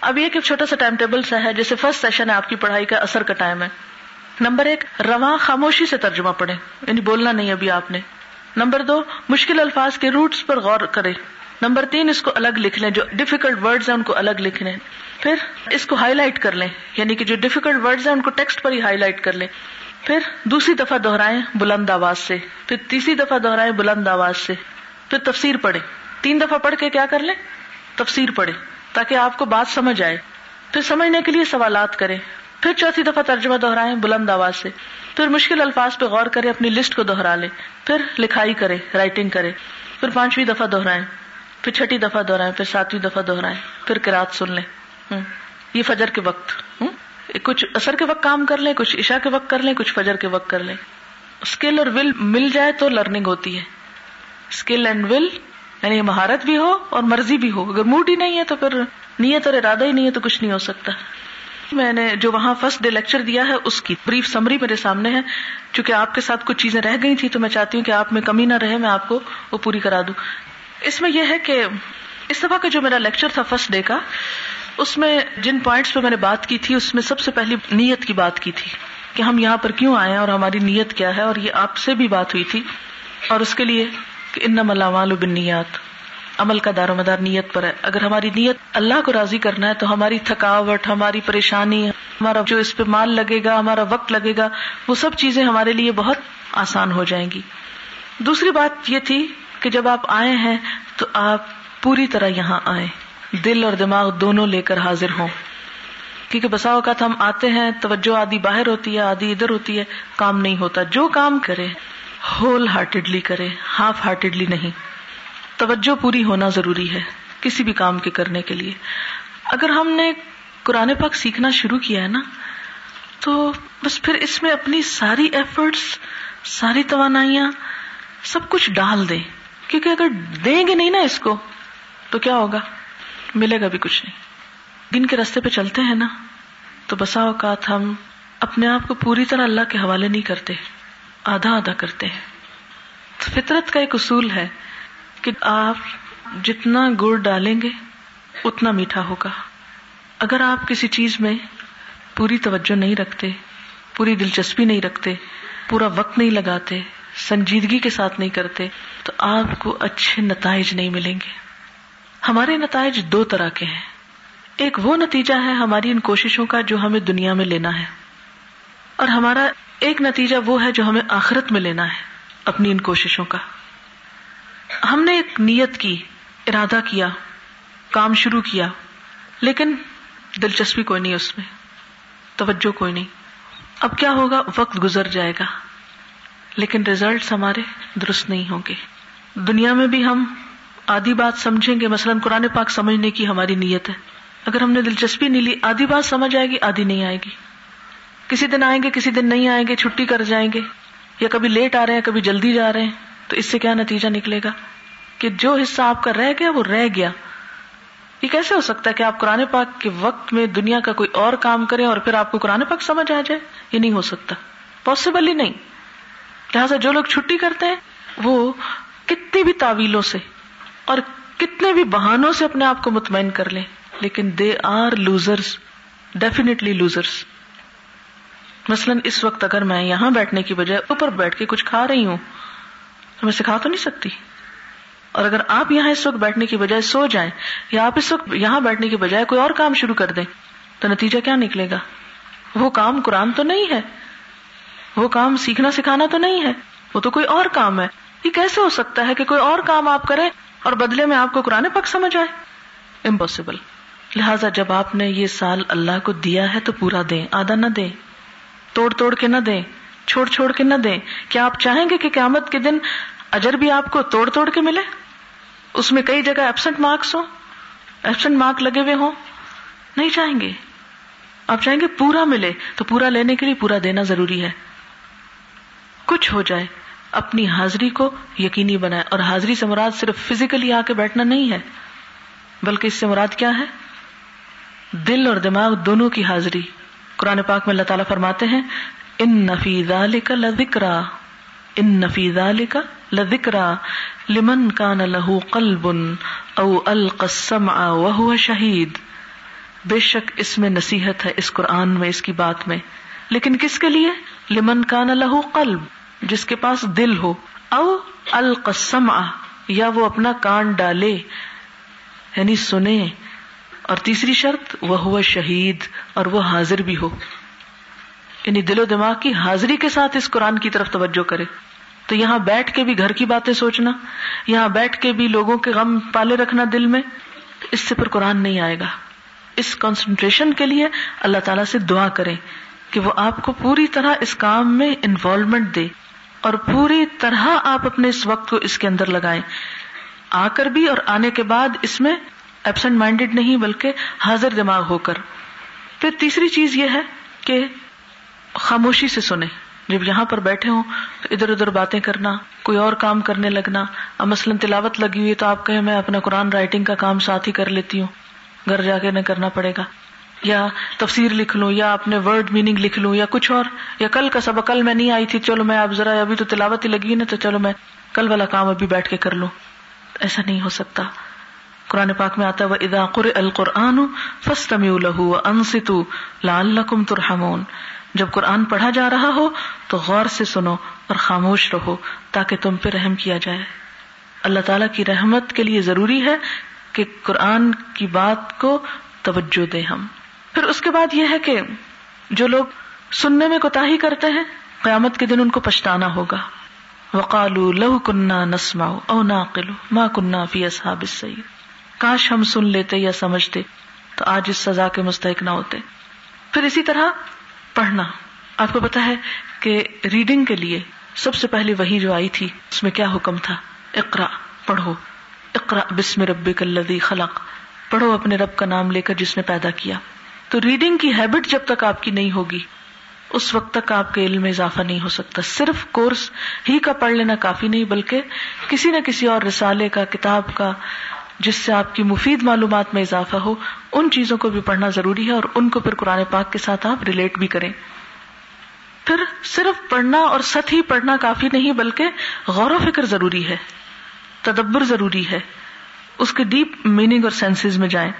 اب یہ کہ چھوٹا سا ٹائم ٹیبل سا ہے، جیسے فرسٹ سیشن ہے، آپ کی پڑھائی کا اثر کا ٹائم ہے۔ نمبر ایک، رواں خاموشی سے ترجمہ پڑھے یعنی بولنا نہیں ابھی آپ نے۔ نمبر دو، مشکل الفاظ کے روٹس پر غور کرے نمبر تین، اس کو الگ لکھ لیں، جو ڈیفیکلٹ ورڈز ہیں، ان کو الگ لکھ لیں۔ پھر اس کو ہائی لائٹ کر لیں یعنی کہ جو ڈیفیکلٹ ورڈز ہیں، ان کو ٹیکسٹ پر ہی ہائی لائٹ کر لیں۔ پھر دوسری دفعہ دہرائیں بلند آواز سے۔ پھر تیسری دفعہ دہرائیں بلند آواز سے۔ پھر تفسیر پڑھے تین دفعہ پڑھ کے کیا کر لیں؟ تفسیر پڑھے تاکہ آپ کو بات سمجھ آئے۔ پھر سمجھنے کے لیے سوالات کریں۔ پھر چوتھی دفعہ ترجمہ دہرائیں بلند آواز سے۔ پھر مشکل الفاظ پہ غور کرے اپنی لسٹ کو دوہرا لے پھر لکھائی کرے رائٹنگ کرے پھر پانچویں دفعہ دہرائیں۔ پھر چھٹی دفعہ دہرائیں۔ پھر ساتویں دفعہ دہرائیں۔ پھر کراط سن لیں۔ یہ فجر کے وقت۔ کچھ اثر کے وقت کام کر لیں، کچھ عشاء کے وقت کر لیں، کچھ فجر کے وقت کر لیں۔ اسکل اور ول مل جائے تو لرننگ ہوتی ہے۔ اسکل اینڈ ول یعنی مہارت بھی ہو اور مرضی بھی ہو۔ اگر موڈ ہی نہیں ہے تو پھر نیت اور ارادہ ہی نہیں ہے تو کچھ نہیں ہو سکتا۔ میں نے جو وہاں فرسٹ ڈے لیکچر دیا ہے، اس کی بریف سمری میرے سامنے ہے۔ چونکہ آپ کے ساتھ کچھ چیزیں رہ گئی تھی تو میں چاہتی ہوں کہ آپ میں کمی نہ رہے، میں آپ کو وہ پوری کرا دوں۔ اس میں یہ ہے کہ اس دفعہ کا جو میرا لیکچر تھا فرسٹ ڈے کا، اس میں جن پوائنٹس پہ میں نے بات کی تھی، اس میں سب سے پہلی نیت کی بات کی تھی کہ ہم یہاں پر کیوں آئے ہیں اور ہماری نیت کیا ہے۔ اور یہ آپ سے بھی بات ہوئی تھی۔ اور اس کے لیے کہ ان ملامال بنیات عمل کا دار و مدار نیت پر ہے۔ اگر ہماری نیت اللہ کو راضی کرنا ہے تو ہماری تھکاوٹ، ہماری پریشانی، ہمارا جو اس پہ مال لگے گا، ہمارا وقت لگے گا، وہ سب چیزیں ہمارے لیے بہت آسان ہو جائیں گی۔ دوسری بات یہ تھی کہ جب آپ آئے ہیں تو آپ پوری طرح یہاں آئے دل اور دماغ دونوں لے کر حاضر ہوں۔ کیونکہ بسا اوقات ہم آتے ہیں، توجہ آدھی باہر ہوتی ہے، آدھی ادھر ہوتی ہے، کام نہیں ہوتا۔ جو کام کرے ہول ہارٹیڈلی کرے ہاف ہارٹیڈلی نہیں۔ توجہ پوری ہونا ضروری ہے کسی بھی کام کے کرنے کے لیے۔ اگر ہم نے قرآن پاک سیکھنا شروع کیا ہے نا، تو بس پھر اس میں اپنی ساری ایفرٹس ساری توانائیاں، سب کچھ ڈال دیں۔ کیونکہ اگر دیں گے نہیں نا اس کو، تو کیا ہوگا؟ ملے گا بھی کچھ نہیں۔ دن کے رستے پہ چلتے ہیں نا، تو بسا اوقات ہم اپنے آپ کو پوری طرح اللہ کے حوالے نہیں کرتے۔ آدھا آدھا کرتے ہیں۔ فطرت کا ایک اصول ہے کہ آپ جتنا گڑ ڈالیں گے، اتنا میٹھا ہوگا۔ اگر آپ کسی چیز میں پوری توجہ نہیں رکھتے، پوری دلچسپی نہیں رکھتے، پورا وقت نہیں لگاتے، سنجیدگی کے ساتھ نہیں کرتے، تو آپ کو اچھے نتائج نہیں ملیں گے۔ ہمارے نتائج دو طرح کے ہیں۔ ایک وہ نتیجہ ہے ہماری ان کوششوں کا جو ہمیں دنیا میں لینا ہے۔ اور ہمارا ایک نتیجہ وہ ہے جو ہمیں آخرت میں لینا ہے، اپنی ان کوششوں کا۔ ہم نے ایک نیت کی، ارادہ کیا، کام شروع کیا، لیکن دلچسپی کوئی نہیں اس میں، توجہ کوئی نہیں۔ اب کیا ہوگا؟ وقت گزر جائے گا، لیکن ریزلٹس ہمارے درست نہیں ہوں گے۔ دنیا میں بھی ہم آدھی بات سمجھیں گے، مثلاً قرآن پاک سمجھنے کی ہماری نیت ہے۔ اگر ہم نے دلچسپی نہیں لی، آدھی بات سمجھ آئے گی، آدھی نہیں آئے گی۔ کسی دن آئیں گے، کسی دن نہیں آئیں گے، چھٹی کر جائیں گے، یا کبھی لیٹ آ رہے ہیں، کبھی جلدی جا رہے ہیں، تو اس سے کیا نتیجہ نکلے گا؟ کہ جو حصہ آپ کا رہ گیا، وہ رہ گیا۔ یہ کیسے ہو سکتا ہے کہ آپ قرآن پاک کے وقت میں دنیا کا کوئی اور کام کریں اور پھر آپ کو قرآن پاک سمجھ آ جائے؟ یہ نہیں ہو سکتا۔ پاسبل ہی نہیں۔ لہٰذا جو لوگ چھٹی کرتے ہیں، وہ کتنی بھی تعویلوں سے اور کتنے بھی بہانوں سے اپنے آپ کو مطمئن کر لیں، لیکن they are losers definitely losers مثلاً اس وقت اگر میں یہاں بیٹھنے کی بجائے اوپر بیٹھ کے کچھ کھا رہی ہوں، تو میں سکھا تو نہیں سکتی۔ اور اگر آپ یہاں اس وقت بیٹھنے کی بجائے سو جائیں یا آپ اس وقت یہاں بیٹھنے کی بجائے کوئی اور کام شروع کر دیں، تو نتیجہ کیا نکلے گا؟ وہ کام قرآن تو نہیں ہے۔ وہ کام سیکھنا سکھانا تو نہیں ہے۔ وہ تو کوئی اور کام ہے۔ یہ کیسے ہو سکتا ہے کہ کوئی اور کام آپ کریں اور بدلے میں آپ کو قرآن پک سمجھ آئے؟ امپاسبل لہٰذا جب آپ نے یہ سال اللہ کو دیا ہے تو پورا دیں، آدھا نہ دیں۔ توڑ توڑ کے نہ دیں، چھوڑ چھوڑ کے نہ دیں۔ کیا آپ چاہیں گے کہ قیامت کے دن اجر بھی آپ کو توڑ توڑ کے ملے؟ اس میں کئی جگہ ایبسنٹ مارکس ہو ایبسنٹ مارک لگے ہوئے ہوں۔ نہیں چاہیں گے۔ آپ چاہیں گے پورا ملے، تو پورا لینے کے لیے پورا دینا ضروری ہے۔ کچھ ہو جائے، اپنی حاضری کو یقینی بنائے۔ اور حاضری سے مراد صرف فزیکلی آ کے بیٹھنا نہیں ہے، بلکہ اس سے مراد کیا ہے؟ دل اور دماغ دونوں کی حاضری۔ قرآن پاک میں اللہ تعالیٰ فرماتے ہیں ان نفیزہ لذکرا ان نفیزہ لذکرا لمن کان لہو قلب او القسم وہ شہید بے شک اس میں نصیحت ہے اس قرآن میں، اس کی بات میں۔ لیکن کس کے لیے؟ لمن کان لہو قلب، جس کے پاس دل ہو۔ او القسم یا وہ اپنا کان ڈالے یعنی سنے۔ اور تیسری شرط وہ ہوا شہید، اور وہ حاضر بھی ہو۔ یعنی دل و دماغ کی حاضری کے ساتھ اس قرآن کی طرف توجہ کرے۔ تو یہاں بیٹھ کے بھی گھر کی باتیں سوچنا، یہاں بیٹھ کے بھی لوگوں کے غم پالے رکھنا دل میں اس سے پھر قرآن نہیں آئے گا۔ اس کانسنٹریشن کے لیے اللہ تعالیٰ سے دعا کریں کہ وہ آپ کو پوری طرح اس کام میں انوالومنٹ دے اور پوری طرح آپ اپنے اس وقت کو اس کے اندر لگائیں۔ آ کر بھی اور آنے کے بعد اس میں ایبسنٹ مائنڈیڈ نہیں، بلکہ حاضر دماغ ہو کر۔ پھر تیسری چیز یہ ہے کہ خاموشی سے سنیں۔ جب یہاں پر بیٹھے ہوں تو ادھر ادھر باتیں کرنا، کوئی اور کام کرنے لگنا۔ اب مثلاً تلاوت لگی ہوئی تو آپ کہیں میں اپنا قرآن رائٹنگ کا کام ساتھ ہی کر لیتی ہوں۔ گھر جا کے نہ کرنا پڑے گا۔ یا تفسیر لکھ لوں، یا اپنے ورڈ میننگ لکھ لوں، یا کچھ اور۔ یا کل کا سب کل میں نہیں آئی تھی، چلو میں اب ذرا ابھی تو تلاوت ہی لگی نا، تو چلو میں کل والا کام ابھی بیٹھ کے کر لوں۔ ایسا نہیں ہو سکتا۔ قرآن پاک میں آتا وہ ادا قر القرآن فستم انست لال ترحمون۔ جب قرآن پڑھا جا رہا ہو تو غور سے سنو اور خاموش رہو تاکہ تم پہ رحم کیا جائے۔ اللہ تعالی کی رحمت کے لیے ضروری ہے کہ قرآن کی بات کو توجہ دیں ہم۔ پھر اس کے بعد یہ ہے کہ جو لوگ سننے میں کوتا کرتے ہیں، قیامت کے دن ان کو پچھتانا ہوگا۔ وقالو لہو کنہ نسما او ناقلو ماں کنہ فی اصحاب السید کاش ہم سن لیتے یا سمجھتے تو آج اس سزا کے مستحق نہ ہوتے۔ پھر اسی طرح پڑھنا۔ آپ کو پتا ہے کہ ریڈنگ کے لیے سب سے پہلے وہی جو آئی تھی، اس میں کیا حکم تھا؟ اقرا پڑھو۔ اقرا بسم رب کلدی خلق۔ پڑھو اپنے رب کا نام لے کر جس نے پیدا کیا۔ تو ریڈنگ کی ہیبٹ جب تک آپ کی نہیں ہوگی، اس وقت تک آپ کے علم میں اضافہ نہیں ہو سکتا۔ صرف کورس ہی کا پڑھ لینا کافی نہیں، بلکہ کسی نہ کسی اور رسالے کا، کتاب کا جس سے آپ کی مفید معلومات میں اضافہ ہو، ان چیزوں کو بھی پڑھنا ضروری ہے اور ان کو پھر قرآن پاک کے ساتھ آپ ریلیٹ بھی کریں۔ پھر صرف پڑھنا اور ست ہی پڑھنا کافی نہیں، بلکہ غور و فکر ضروری ہے، تدبر ضروری ہے۔ اس کے ڈیپ میننگ اور سینسز میں جائیں۔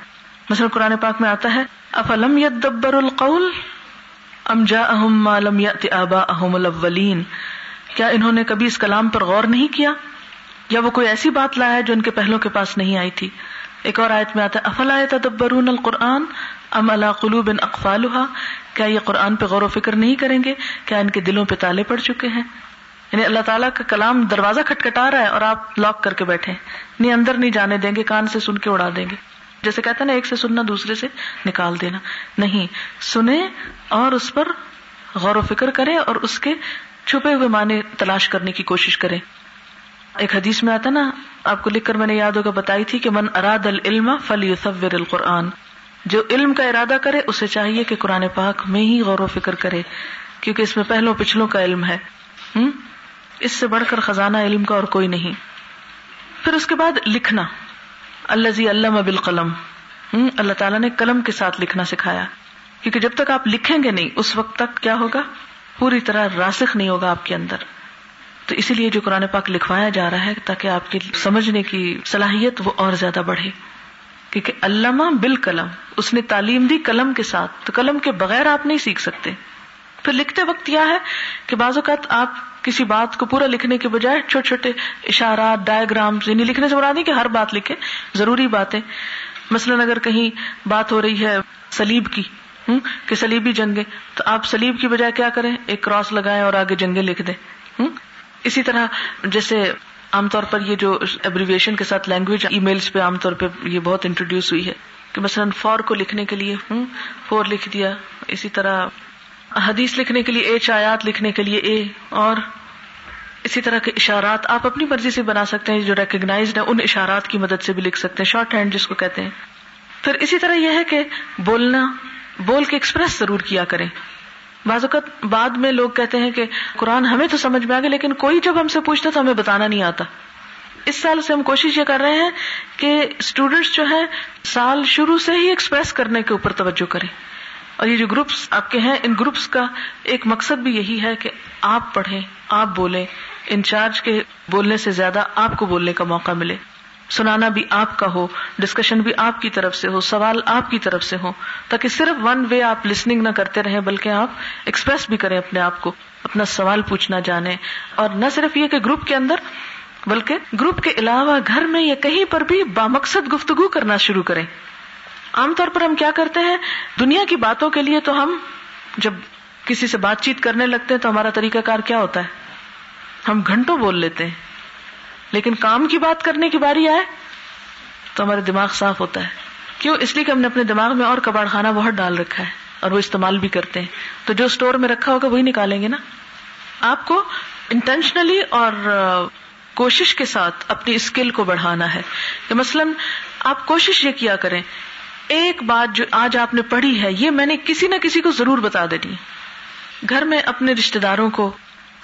مثلا قرآن پاک میں آتا ہے، افلم یدبر القول ام جا اہم مالم یا آبا احم الاولین؟ کیا انہوں نے کبھی اس کلام پر غور نہیں کیا؟ یا وہ کوئی ایسی بات لایا جو ان کے پہلوں کے پاس نہیں آئی تھی؟ ایک اور آیت میں آتا ہے، افلا تدبرون القرآن ام اللہ قلوب ان اقفالحا کیا یہ قرآن پہ غور و فکر نہیں کریں گے؟ کیا ان کے دلوں پہ تالے پڑ چکے ہیں؟ یعنی اللہ تعالیٰ کا کلام دروازہ کھٹکھٹا رہا ہے اور آپ لاک کر کے بیٹھے نہیں، اندر نہیں جانے دیں گے، کان سے سن کے اڑا دیں گے۔ جیسے کہتے ہیں نا، ایک سے سننا، دوسرے سے نکال دینا۔ نہیں، سنیں اور اس پر غور و فکر کریں اور اس کے چھپے ہوئے معنی تلاش کرنے کی کوشش کریں۔ ایک حدیث میں آتا نا، آپ کو لکھ کر میں نے یاد ہوگا، بتائی تھی کہ من اراد العلم فلی یصور القرآن۔ جو علم کا ارادہ کرے، اسے چاہیے کہ قرآن پاک میں ہی غور و فکر کرے، کیونکہ اس میں پہلو پچھلوں کا علم ہے۔ اس سے بڑھ کر خزانہ علم کا اور کوئی نہیں۔ پھر اس کے بعد لکھنا۔ اللہ زی علم بالقلم۔ اللہ تعالیٰ نے قلم کے ساتھ لکھنا سکھایا۔ کیونکہ جب تک آپ لکھیں گے نہیں، اس وقت تک کیا ہوگا؟ پوری طرح راسخ نہیں ہوگا آپ کے اندر۔ تو اسی لیے جو قرآن پاک لکھوایا جا رہا ہے تاکہ آپ کی سمجھنے کی صلاحیت وہ اور زیادہ بڑھے۔ کیونکہ علامہ بال قلم اس نے تعلیم دی قلم کے ساتھ، تو قلم کے بغیر آپ نہیں سیکھ سکتے۔ پھر لکھتے وقت کیا ہے کہ بعض اوقات آپ کسی بات کو پورا لکھنے کے بجائے چھوٹے چھوٹے اشارات ڈائگرام یعنی لکھنے سے مرادی کہ ہر بات لکھے، ضروری باتیں۔ مثلاً اگر کہیں بات ہو رہی ہے سلیب کی کہ سلیبی جنگیں، تو آپ سلیب کی بجائے کیا کریں؟ ایک کراس لگائیں اور آگے جنگیں لکھ دیں۔ اسی طرح جیسے عام طور پر یہ جو ایبریویشن کے ساتھ لینگویج ای میلس پہ عام طور پہ یہ بہت انٹروڈیوس ہوئی ہے کہ مثلاً فور کو لکھنے کے لیے فور لکھ دیا، اسی طرح حدیث لکھنے کے لیے ایچ آیات لکھنے کے لیے، اے، اور اسی طرح کے اشارات آپ اپنی مرضی سے بنا سکتے ہیں، جو ریکگنائز ان اشارات کی مدد سے بھی لکھ سکتے ہیں شارٹ ہینڈ جس کو کہتے ہیں۔ پھر اسی طرح یہ ہے کہ بولنا، بول کے ایکسپریس ضرور کیا کریں۔ بعض اوقات بعد میں لوگ کہتے ہیں کہ قرآن ہمیں تو سمجھ میں آ گیا لیکن کوئی جب ہم سے پوچھتا تو ہمیں بتانا نہیں آتا۔ اس سال سے ہم کوشش یہ کر رہے ہیں کہ اسٹوڈینٹس جو ہے سال شروع سے ہی ایکسپریس کرنے کے اوپر توجہ کریں۔ اور یہ جو گروپس آپ کے ہیں، ان گروپس کا ایک مقصد بھی یہی ہے کہ آپ پڑھیں، آپ بولیں انچارج کے بولنے سے زیادہ آپ کو بولنے کا موقع ملے۔ سنانا بھی آپ کا ہو ڈسکشن بھی آپ کی طرف سے ہو، سوال آپ کی طرف سے ہو، تاکہ صرف ون وے آپ لسننگ نہ کرتے رہے بلکہ آپ ایکسپریس بھی کریں اپنے آپ کو، اپنا سوال پوچھنا جانے اور نہ صرف یہ کہ گروپ کے اندر، بلکہ گروپ کے علاوہ گھر میں یا کہیں پر بھی بامقصد گفتگو کرنا شروع کریں۔ عام طور پر ہم کیا کرتے ہیں؟ دنیا کی باتوں کے لیے تو ہم جب کسی سے بات چیت کرنے لگتے ہیں تو ہمارا طریقہ کار کیا ہوتا ہے؟ ہم گھنٹوں بول لیتے ہیں۔ لیکن کام کی بات کرنے کی باری آئے تو ہمارا دماغ صاف ہوتا ہے۔ کیوں؟ اس لیے کہ ہم نے اپنے دماغ میں اور کباڑ خانہ بہت ڈال رکھا ہے اور وہ استعمال بھی کرتے ہیں۔ تو جو اسٹور میں رکھا ہوگا وہی نکالیں گے نا۔ آپ کو انٹینشنلی اور کوشش کے ساتھ اپنی اسکل کو بڑھانا ہے۔ کہ مثلاً آپ کوشش یہ کیا کریں، ایک بات جو آج آپ نے پڑھی ہے، یہ میں نے کسی نہ کسی کو ضرور بتا دینی گھر میں اپنے رشتے داروں کو،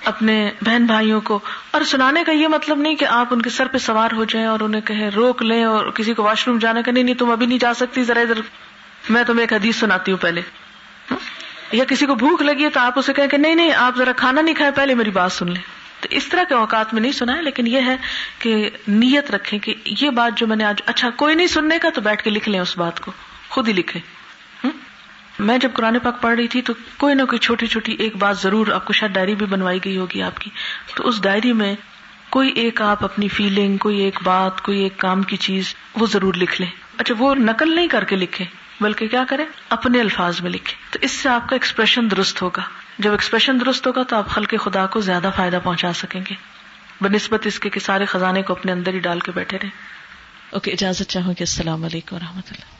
اپنے بہن بھائیوں کو اور سنانے کا یہ مطلب نہیں کہ آپ ان کے سر پہ سوار ہو جائیں اور انہیں کہیں روک لیں اور کسی کو واش روم جانے کا نہیں نہیں، تم ابھی نہیں جا سکتی، ذرا ادھر۔ میں تمہیں ایک حدیث سناتی ہوں پہلے۔ یا کسی کو بھوک لگی ہے تو آپ اسے کہیں کہ نہیں نہیں، آپ ذرا کھانا نہیں کھائے پہلے میری بات سن لیں۔ تو اس طرح کے اوقات میں نہیں سنا ہے، لیکن یہ ہے کہ نیت رکھیں کہ یہ بات جو میں نے آج اچھا کوئی نہیں سننے کا تو بیٹھ کے لکھ لیں اس بات کو، خود ہی لکھیں۔ میں جب قرآن پاک پڑھ رہی تھی تو کوئی نہ کوئی چھوٹی چھوٹی ایک بات ضرور آپ کو شاید ڈائری بھی بنوائی گئی ہوگی آپ کی۔ تو اس ڈائری میں کوئی ایک آپ اپنی فیلنگ کوئی ایک بات، کوئی ایک کام کی چیز وہ ضرور لکھ لیں۔ اچھا وہ نقل نہیں کر کے لکھے بلکہ کیا کریں؟ اپنے الفاظ میں لکھے تو اس سے آپ کا ایکسپریشن درست ہوگا۔ جب ایکسپریشن درست ہوگا تو آپ خلق خدا کو زیادہ فائدہ پہنچا سکیں گے۔ بہ نسبت اس کے سارے خزانے کو اپنے اندر ہی ڈال کے بیٹھے رہے اوکے اجازت چاہوں گی السلام علیکم و رحمۃ اللہ۔